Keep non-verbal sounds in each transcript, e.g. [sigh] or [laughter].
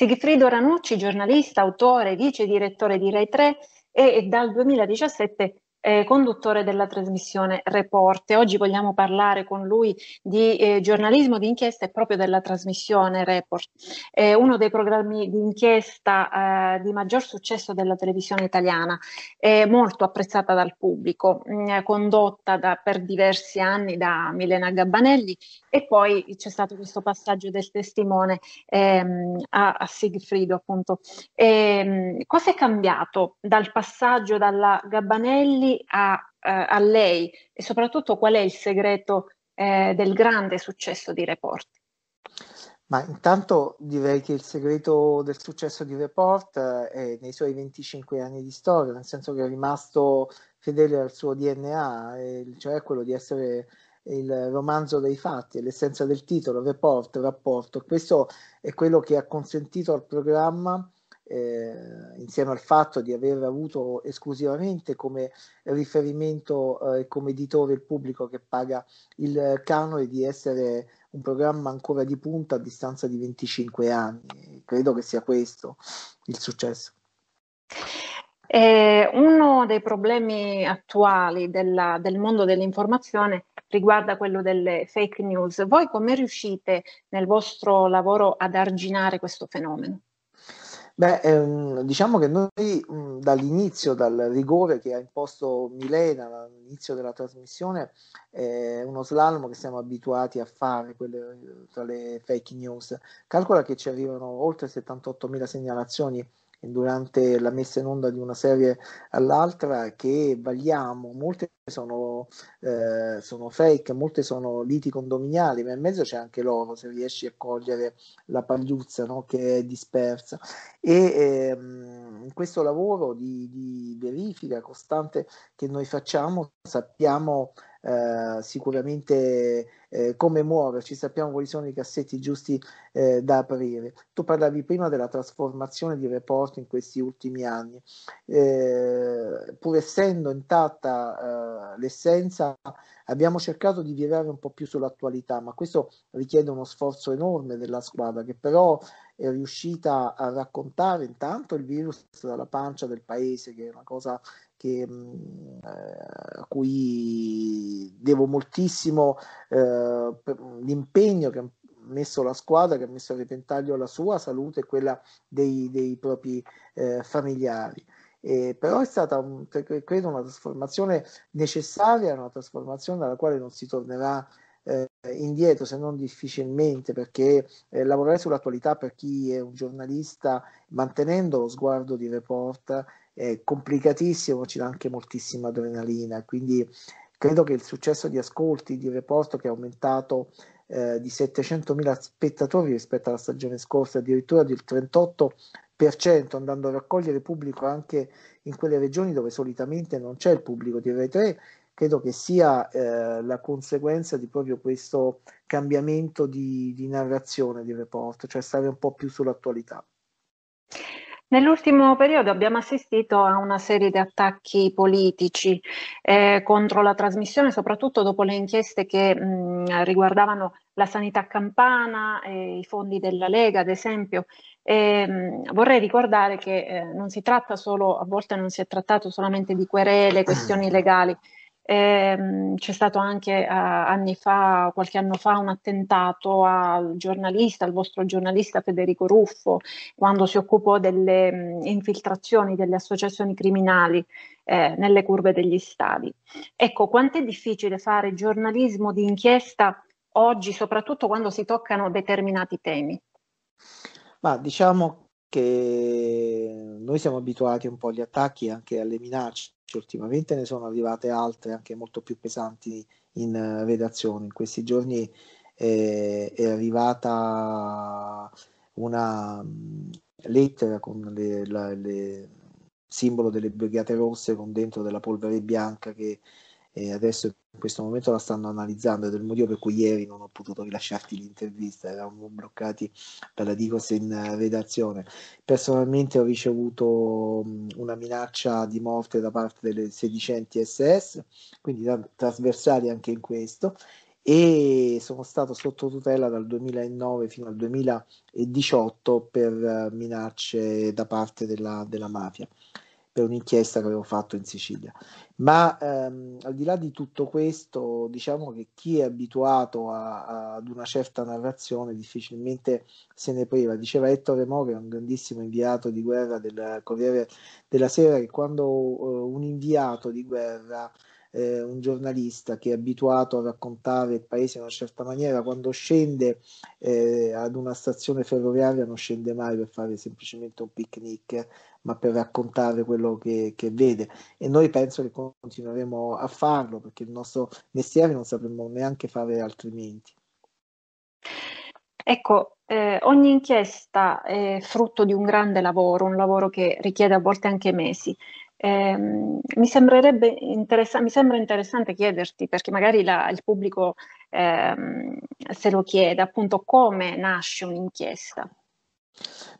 Sigfrido Ranucci, giornalista, autore, vice direttore di Rai 3 e dal 2017 eh, conduttore della trasmissione Report. oggi vogliamo parlare con lui di eh, giornalismo di inchiesta e proprio della trasmissione Report, eh, uno dei programmi di inchiesta eh, di maggior successo della televisione italiana, molto apprezzata dal pubblico, mh, mm, condotta da, per diversi anni da Milena Gabbanelli e poi c'è stato questo passaggio del testimone ehm, a, a Sigfrido appunto. E, ehm, cosa è cambiato dal passaggio dalla Gabbanelli a, eh, a lei e soprattutto qual è il segreto eh, del grande successo di Report? Ma intanto direi che il segreto del successo di Report eh, è nei suoi 25 anni di storia, nel senso che è rimasto fedele al suo DNA, cioè quello di essere il romanzo dei fatti, l'essenza del titolo, report, rapporto. Questo è quello che ha consentito al programma eh, insieme al fatto di aver avuto esclusivamente come riferimento e eh, come editore il pubblico che paga il canone di essere un programma ancora di punta a distanza di 25 anni. Credo che sia questo il successo. Eh, uno dei problemi attuali della, del mondo dell'informazione riguarda quello delle fake news. Voi come riuscite nel vostro lavoro ad arginare questo fenomeno? Beh, ehm, diciamo che noi mh, dall'inizio, dal rigore che ha imposto Milena all'inizio della trasmissione, è uno slalom che siamo abituati a fare quelle, tra le fake news. Calcola che ci arrivano oltre 78.000 segnalazioni durante la messa in onda di una serie all'altra che vagliamo, molte sono, eh, sono fake, molte sono liti condominiali, ma in mezzo c'è anche l'oro se riesci a cogliere la pagliuzza no? che è dispersa. E ehm, in questo lavoro di, di verifica costante che noi facciamo sappiamo eh, sicuramente eh, come muoverci, sappiamo quali sono i cassetti giusti eh, da aprire. Tu parlavi prima della trasformazione di report in questi ultimi anni, eh, pur essendo intatta eh, l'essenza, abbiamo cercato di virare un po' più sull'attualità, ma questo richiede uno sforzo enorme della squadra che però è riuscita a raccontare intanto il virus dalla pancia del paese, che è una cosa che, mm, eh, a cui devo moltissimo eh, l'impegno che ha messo la squadra, che ha messo a repentaglio la sua salute e quella dei, dei propri eh, familiari. Eh, però è stata un, credo una trasformazione necessaria, una trasformazione dalla quale non si tornerà indietro se non difficilmente perché eh, lavorare sull'attualità per chi è un giornalista mantenendo lo sguardo di report è complicatissimo, ci dà anche moltissima adrenalina, quindi credo che il successo di ascolti di Report che è aumentato eh, di 700.000 spettatori rispetto alla stagione scorsa, addirittura del 38%, andando a raccogliere pubblico anche in quelle regioni dove solitamente non c'è il pubblico di Rai 3, credo che sia eh, la conseguenza di proprio questo cambiamento di, di narrazione di Report, cioè stare un po' più sull'attualità. Nell'ultimo periodo abbiamo assistito a una serie di attacchi politici eh, contro la trasmissione, soprattutto dopo le inchieste che mh, riguardavano la sanità campana, e i fondi della Lega, ad esempio. E, mh, vorrei ricordare che eh, non si tratta solo, a volte non si è trattato solamente di querele, questioni legali, Ehm, c'è stato anche eh, anni fa, qualche anno fa, un attentato al giornalista, al vostro giornalista Federico Ruffo, quando si occupò delle mh, infiltrazioni delle associazioni criminali eh, nelle curve degli stadi. Ecco, quanto è difficile fare giornalismo di inchiesta oggi, soprattutto quando si toccano determinati temi? Ma diciamo che noi siamo abituati un po' agli attacchi e anche alle minacce ultimamente ne sono arrivate altre anche molto più pesanti in uh, redazione. In questi giorni eh, è arrivata una um, lettera con le simbolo delle Brigate Rosse con dentro della polvere bianca che e adesso in questo momento la stanno analizzando ed è il motivo per cui ieri non ho potuto rilasciarti l'intervista, eravamo bloccati per la Digos in redazione. Personalmente ho ricevuto una minaccia di morte da parte delle sedicenti SS, quindi trasversali anche in questo, e sono stato sotto tutela dal 2009 fino al 2018 per eh, minacce da parte della, della mafia per un'inchiesta che avevo fatto in Sicilia. Ma ehm, al di là di tutto questo, diciamo che chi è abituato a, a, ad una certa narrazione difficilmente se ne priva. Diceva Ettore Mori, un grandissimo inviato di guerra del Corriere della Sera, che quando uh, un inviato di guerra eh, un giornalista che è abituato a raccontare il paese in una certa maniera, quando scende eh, ad una stazione ferroviaria non scende mai per fare semplicemente un picnic, ma per raccontare quello che, che vede. E noi penso che continueremo a farlo perché il nostro mestiere non sapremo neanche fare altrimenti. Ecco, eh, ogni inchiesta è frutto di un grande lavoro, un lavoro che richiede a volte anche mesi. Eh, mi, sembrerebbe interessa- mi sembra interessante chiederti, perché magari la, il pubblico eh, se lo chiede, appunto come nasce un'inchiesta.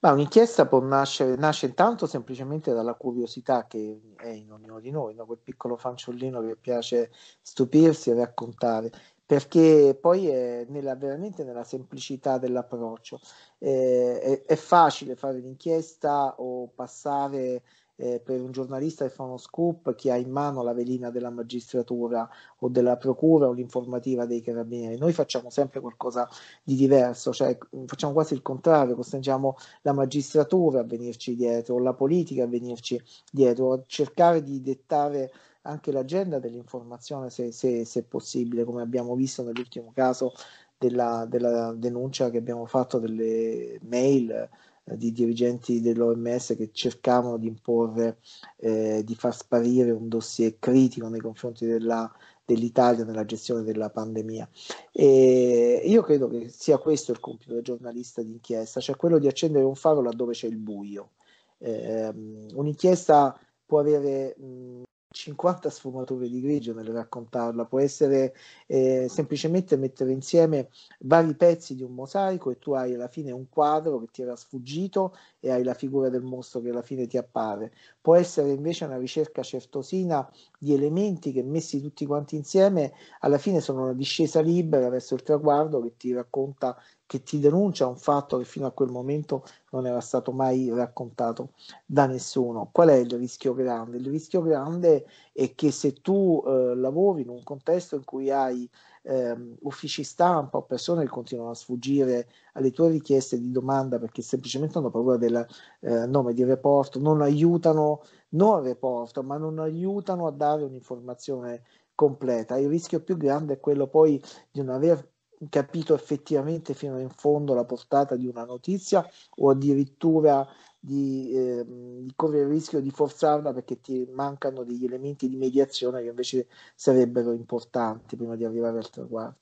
Ma un'inchiesta può nascere, nasce intanto semplicemente dalla curiosità che è in ognuno di noi, no? quel piccolo fanciullino che piace stupirsi e raccontare, perché poi è nella, veramente nella semplicità dell'approccio. Eh, è, è, facile fare un'inchiesta o passare eh, per un giornalista che fa uno scoop chi ha in mano la velina della magistratura o della procura o l'informativa dei carabinieri. Noi facciamo sempre qualcosa di diverso, cioè facciamo quasi il contrario, costringiamo la magistratura a venirci dietro o la politica a venirci dietro, a cercare di dettare anche l'agenda dell'informazione se, se, se possibile, come abbiamo visto nell'ultimo caso della, della denuncia che abbiamo fatto delle mail di dirigenti dell'OMS che cercavano di imporre, eh, di far sparire un dossier critico nei confronti della, dell'Italia nella gestione della pandemia. E io credo che sia questo il compito del giornalista d'inchiesta, cioè quello di accendere un faro laddove c'è il buio. Eh, un'inchiesta può avere mh, 50 sfumature di grigio nel raccontarla, può essere eh, semplicemente mettere insieme vari pezzi di un mosaico e tu hai alla fine un quadro che ti era sfuggito e hai la figura del mostro che alla fine ti appare. Può essere invece una ricerca certosina di elementi che messi tutti quanti insieme alla fine sono una discesa libera verso il traguardo che ti racconta che ti denuncia un fatto che fino a quel momento non era stato mai raccontato da nessuno. Qual è il rischio grande? Il rischio grande è che se tu eh, lavori in un contesto in cui hai eh, uffici stampa o persone che continuano a sfuggire alle tue richieste di domanda perché semplicemente hanno paura del eh, nome di report, non aiutano, non il report, ma non aiutano a dare un'informazione completa. Il rischio più grande è quello poi di non aver capito effettivamente fino in fondo la portata di una notizia o addirittura di, eh, di, correre il rischio di forzarla perché ti mancano degli elementi di mediazione che invece sarebbero importanti prima di arrivare al traguardo.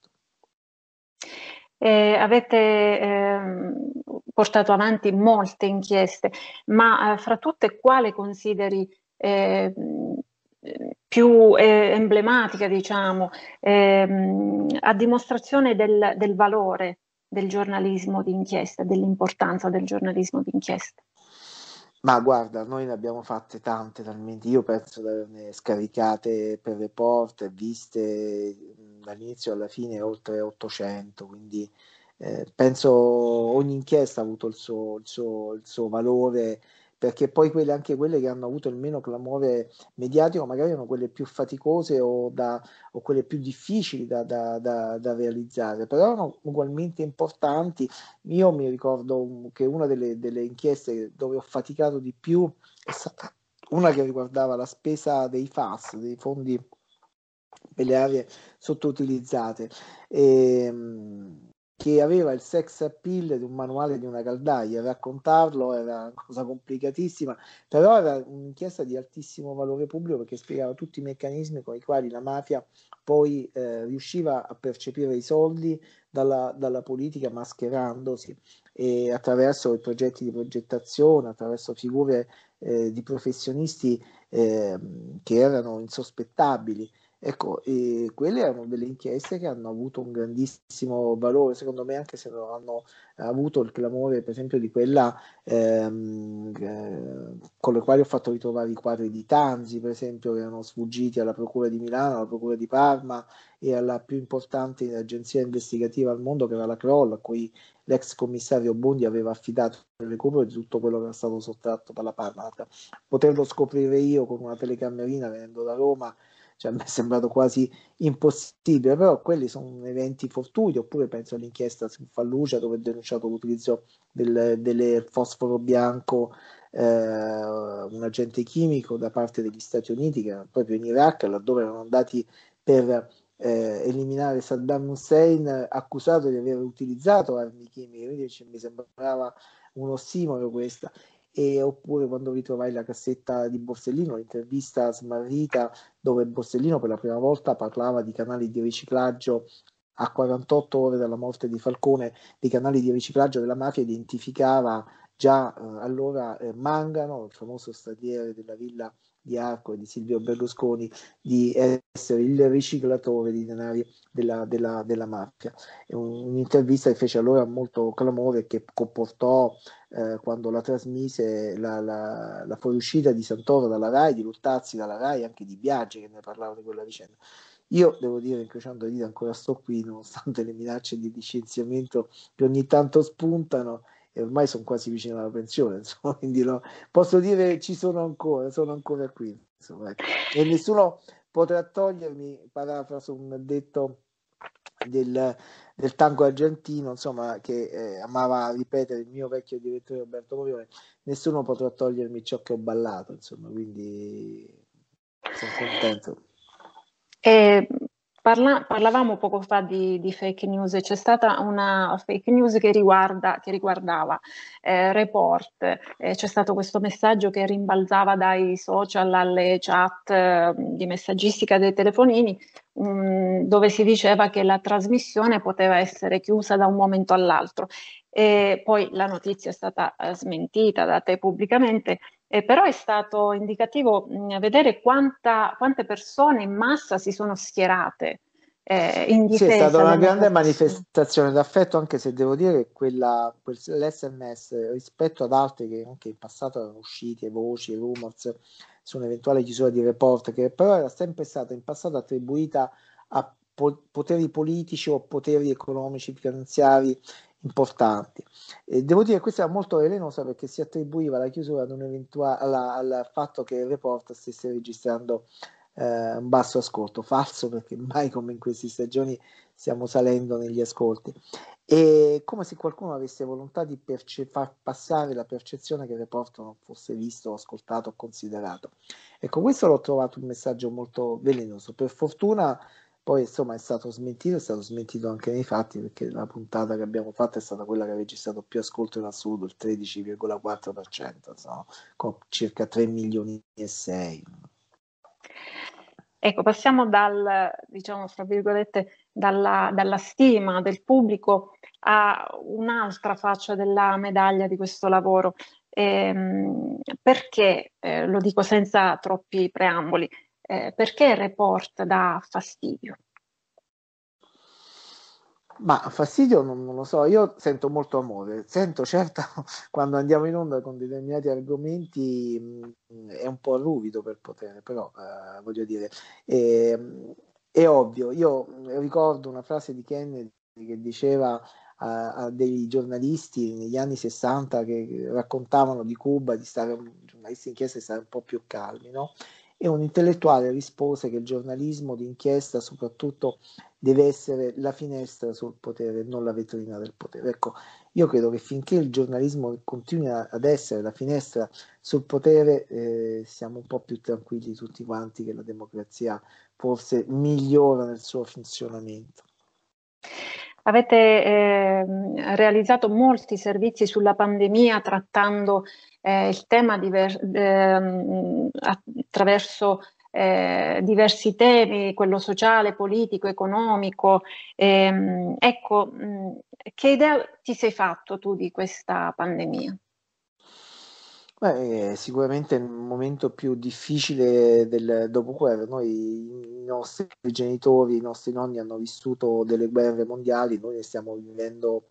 Eh, avete eh, portato avanti molte inchieste, ma eh, fra tutte quale consideri eh, più eh, emblematica, diciamo, ehm, a dimostrazione del, del, valore del giornalismo d'inchiesta, dell'importanza del giornalismo d'inchiesta. Ma guarda, noi ne abbiamo fatte tante, talmente. Io penso di averne scaricate per report e viste dall'inizio alla fine oltre 800, quindi eh, penso ogni inchiesta ha avuto il suo, il suo, il suo valore perché poi quelle, anche quelle che hanno avuto il meno clamore mediatico magari erano quelle più faticose o, da, o quelle più difficili da, da, da, realizzare, però erano ugualmente importanti. Io mi ricordo che una delle, delle inchieste dove ho faticato di più è stata una che riguardava la spesa dei FAS, dei fondi per le aree sottoutilizzate. E, ehm, che aveva il sex appeal di un manuale di una caldaia, raccontarlo era una cosa complicatissima, però era un'inchiesta di altissimo valore pubblico perché spiegava tutti i meccanismi con i quali la mafia poi eh, riusciva a percepire i soldi dalla, dalla politica mascherandosi e attraverso i progetti di progettazione, attraverso figure eh, di professionisti eh, che erano insospettabili Ecco, e quelle erano delle inchieste che hanno avuto un grandissimo valore, secondo me, anche se non hanno avuto il clamore, per esempio, di quella ehm, eh, con le quali ho fatto ritrovare i quadri di Tanzi, per esempio, che erano sfuggiti alla Procura di Milano, alla Procura di Parma e alla più importante agenzia investigativa al mondo, che era la Kroll, a cui l'ex commissario Bondi aveva affidato il recupero di tutto quello che era stato sottratto dalla Parma. Poterlo scoprire io con una telecamerina venendo da Roma cioè, mi è sembrato quasi impossibile, però quelli sono eventi fortuiti, oppure penso all'inchiesta su Fallucia dove è denunciato l'utilizzo del, del fosforo bianco, eh, un agente chimico da parte degli Stati Uniti, che era proprio in Iraq, laddove erano andati per eh, eliminare Saddam Hussein accusato di aver utilizzato armi chimiche, quindi mi sembrava un ossimoro questa e oppure quando ritrovai la cassetta di Borsellino, l'intervista smarrita dove Borsellino per la prima volta parlava di canali di riciclaggio a 48 ore dalla morte di Falcone, dei canali di riciclaggio della mafia, identificava già eh, allora eh, Mangano, il famoso stradiere della villa di Arco e di Silvio Berlusconi di essere il riciclatore di denari della, della, della mafia. È un, un'intervista che fece allora molto clamore che comportò eh, quando la trasmise la, la, la fuoriuscita di Santoro dalla RAI, di Luttazzi dalla RAI, anche di Biaggi che ne parlava di quella vicenda. Io devo dire, incrociando le dita, ancora sto qui, nonostante le minacce di licenziamento che ogni tanto spuntano e ormai sono quasi vicino alla pensione, [laughs] insomma, quindi no, posso dire ci sono ancora, sono ancora qui, insomma, ecco. e nessuno potrà togliermi, parafraso un detto del, del tango argentino, insomma, che eh, amava ripetere il mio vecchio direttore Roberto Morione, nessuno potrà togliermi ciò che ho ballato, insomma, quindi sono contento. E Parla, parlavamo poco fa di, di, fake news. C'è stata una fake news che, riguarda, che riguardava eh, report, eh, c'è stato questo messaggio che rimbalzava dai social alle chat eh, di messaggistica dei telefonini mm, dove si diceva che la trasmissione poteva essere chiusa da un momento all'altro. E poi la notizia è stata eh, smentita da te pubblicamente eh, però è stato indicativo mh, vedere quanta, quante persone in massa si sono schierate eh, in difesa. Sì, è stata una grande manifestazione d'affetto, anche se devo dire che quella, quel, l'SMS rispetto ad altri che anche in passato erano usciti, voci, rumors su un'eventuale chiusura di report, che però era sempre stata in passato attribuita a po- poteri politici o poteri economici, finanziari importanti. E devo dire che questa era molto velenosa perché si attribuiva la chiusura ad un alla, al fatto che il report stesse registrando eh, un basso ascolto, falso perché mai come in queste stagioni stiamo salendo negli ascolti. E come se qualcuno avesse volontà di perce- far passare la percezione che il report non fosse visto, ascoltato o considerato. Ecco, questo l'ho trovato un messaggio molto velenoso. Per fortuna poi insomma è stato smentito, è stato smentito anche nei fatti perché la puntata che abbiamo fatto è stata quella che ha registrato più ascolto in assoluto, il 13,4%, insomma, con circa 3 milioni e 6. Ecco, passiamo dal, diciamo, fra virgolette, dalla, dalla stima del pubblico a un'altra faccia della medaglia di questo lavoro. Ehm, perché, eh, lo dico senza troppi preamboli, eh, perché il report dà fastidio? Ma fastidio non, non, lo so, io sento molto amore, sento certo [laughs] quando andiamo in onda con determinati argomenti mh, mm, è un po' ruvido per potere, però eh, voglio dire, è, è, ovvio, io ricordo una frase di Kennedy che diceva a, a, dei giornalisti negli anni 60 che raccontavano di Cuba, di stare, giornalisti inchiesta, di stare un po' più calmi, no? E un intellettuale rispose che il giornalismo d'inchiesta soprattutto deve essere la finestra sul potere, non la vetrina del potere. Ecco, io credo che finché il giornalismo continui ad essere la finestra sul potere, eh, siamo un po' più tranquilli tutti quanti che la democrazia forse migliora nel suo funzionamento. Avete eh, realizzato molti servizi sulla pandemia trattando eh, il tema diver- eh, attraverso diversi temi, quello sociale, politico, economico. Ehm, ecco, mh, che idea ti sei fatto tu di questa pandemia? Beh, sicuramente il momento più difficile del dopoguerra. Noi, i nostri genitori, i nostri nonni hanno vissuto delle guerre mondiali, noi ne stiamo vivendo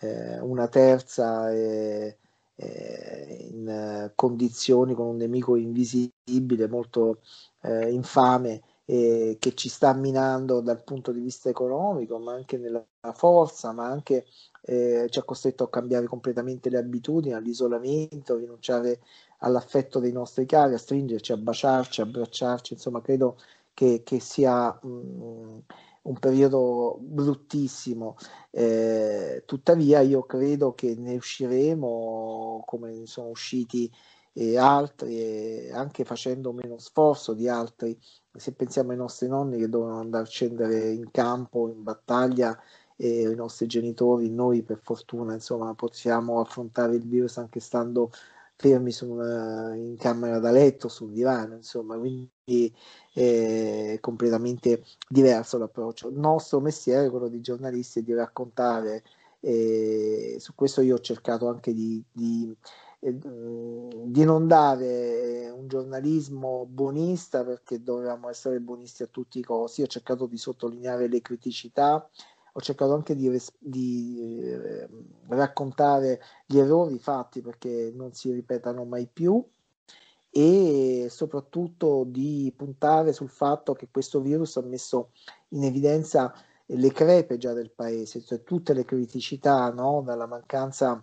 eh, una terza e, e in condizioni con un nemico invisibile, molto eh, infame, eh, che ci sta minando dal punto di vista economico, ma anche nella forza, ma anche eh, ci ha costretto a cambiare completamente le abitudini, all'isolamento, a rinunciare all'affetto dei nostri cari, a stringerci, a baciarci, a abbracciarci, insomma credo che, che sia um, un periodo bruttissimo, eh, tuttavia io credo che ne usciremo come sono usciti e altri, e anche facendo meno sforzo di altri. Se pensiamo ai nostri nonni che dovevano andare a scendere in campo, in battaglia, e i nostri genitori, noi per fortuna, insomma, possiamo affrontare il virus anche stando fermi una, in camera da letto, sul divano, insomma, quindi è completamente diverso l'approccio. Il nostro mestiere, quello di giornalisti, è di raccontare, e su questo io ho cercato anche di, di di non dare un giornalismo buonista perché dovevamo essere buonisti a tutti i costi. Ho cercato di sottolineare le criticità, ho cercato anche di, di eh, raccontare gli errori fatti perché non si ripetano mai più e soprattutto di puntare sul fatto che questo virus ha messo in evidenza le crepe già del paese, cioè tutte le criticità, no? dalla mancanza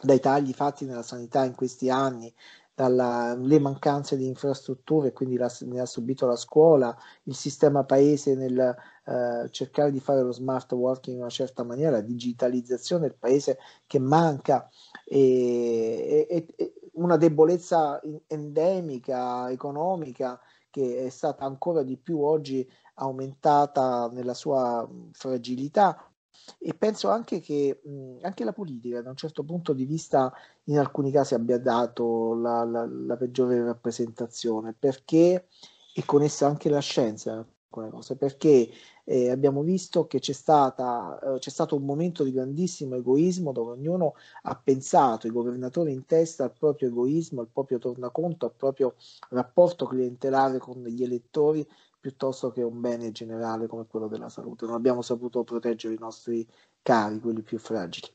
dai tagli fatti nella sanità in questi anni, dalle mancanze di infrastrutture, quindi la, ne ha subito la scuola, il sistema paese nel eh, cercare di fare lo smart working in una certa maniera, digitalizzazione del paese che manca e, e, e una debolezza endemica, economica, che è stata ancora di più oggi aumentata nella sua fragilità. E penso anche che anche la politica da un certo punto di vista in alcuni casi abbia dato la, la, la peggiore rappresentazione perché e con essa anche la scienza alcune cose perché eh, abbiamo visto che c'è, stata, eh, c'è stato un momento di grandissimo egoismo dove ognuno ha pensato, i governatori in testa, al proprio egoismo, al proprio tornaconto, al proprio rapporto clientelare con gli elettori piuttosto che un bene generale come quello della salute. Non abbiamo saputo proteggere i nostri cari, quelli più fragili.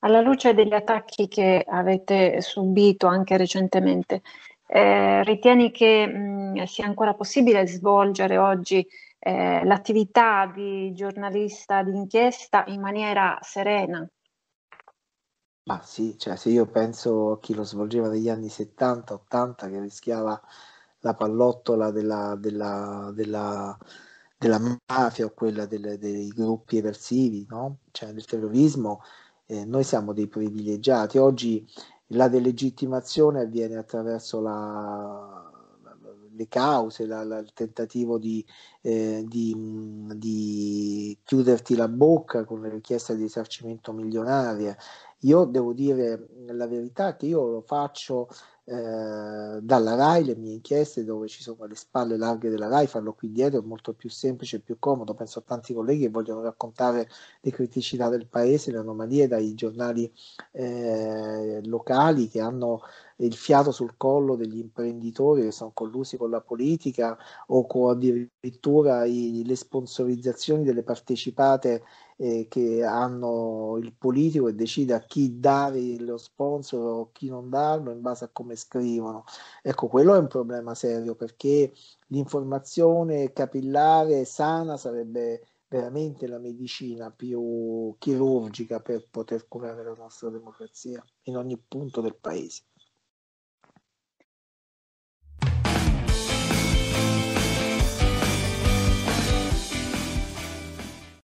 Alla luce degli attacchi che avete subito anche recentemente, eh, ritieni che mh, sia ancora possibile svolgere oggi eh, l'attività di giornalista d'inchiesta in maniera serena? Ma sì, cioè se io penso a chi lo svolgeva negli anni 70-80 che rischiava la pallottola della, della, della, della mafia o quella delle, dei gruppi eversivi, no? cioè del terrorismo, eh, noi siamo dei privilegiati. Oggi la delegittimazione avviene attraverso la, le cause, la, la, il tentativo di, eh, di, di, chiuderti la bocca con le richieste di risarcimento milionarie. Io devo dire la verità che io lo faccio eh, dalla RAI le mie inchieste dove ci sono le spalle larghe della RAI, farlo qui dietro è molto più semplice e più comodo. Penso a tanti colleghi che vogliono raccontare le criticità del paese, le anomalie dai giornali eh, locali che hanno il fiato sul collo degli imprenditori che sono collusi con la politica o con addirittura i, le sponsorizzazioni delle partecipate eh, che hanno il politico e decide a chi dare lo sponsor o chi non darlo in base a come scrivono. Ecco, quello è un problema serio perché l'informazione capillare sana sarebbe veramente la medicina più chirurgica per poter curare la nostra democrazia in ogni punto del paese.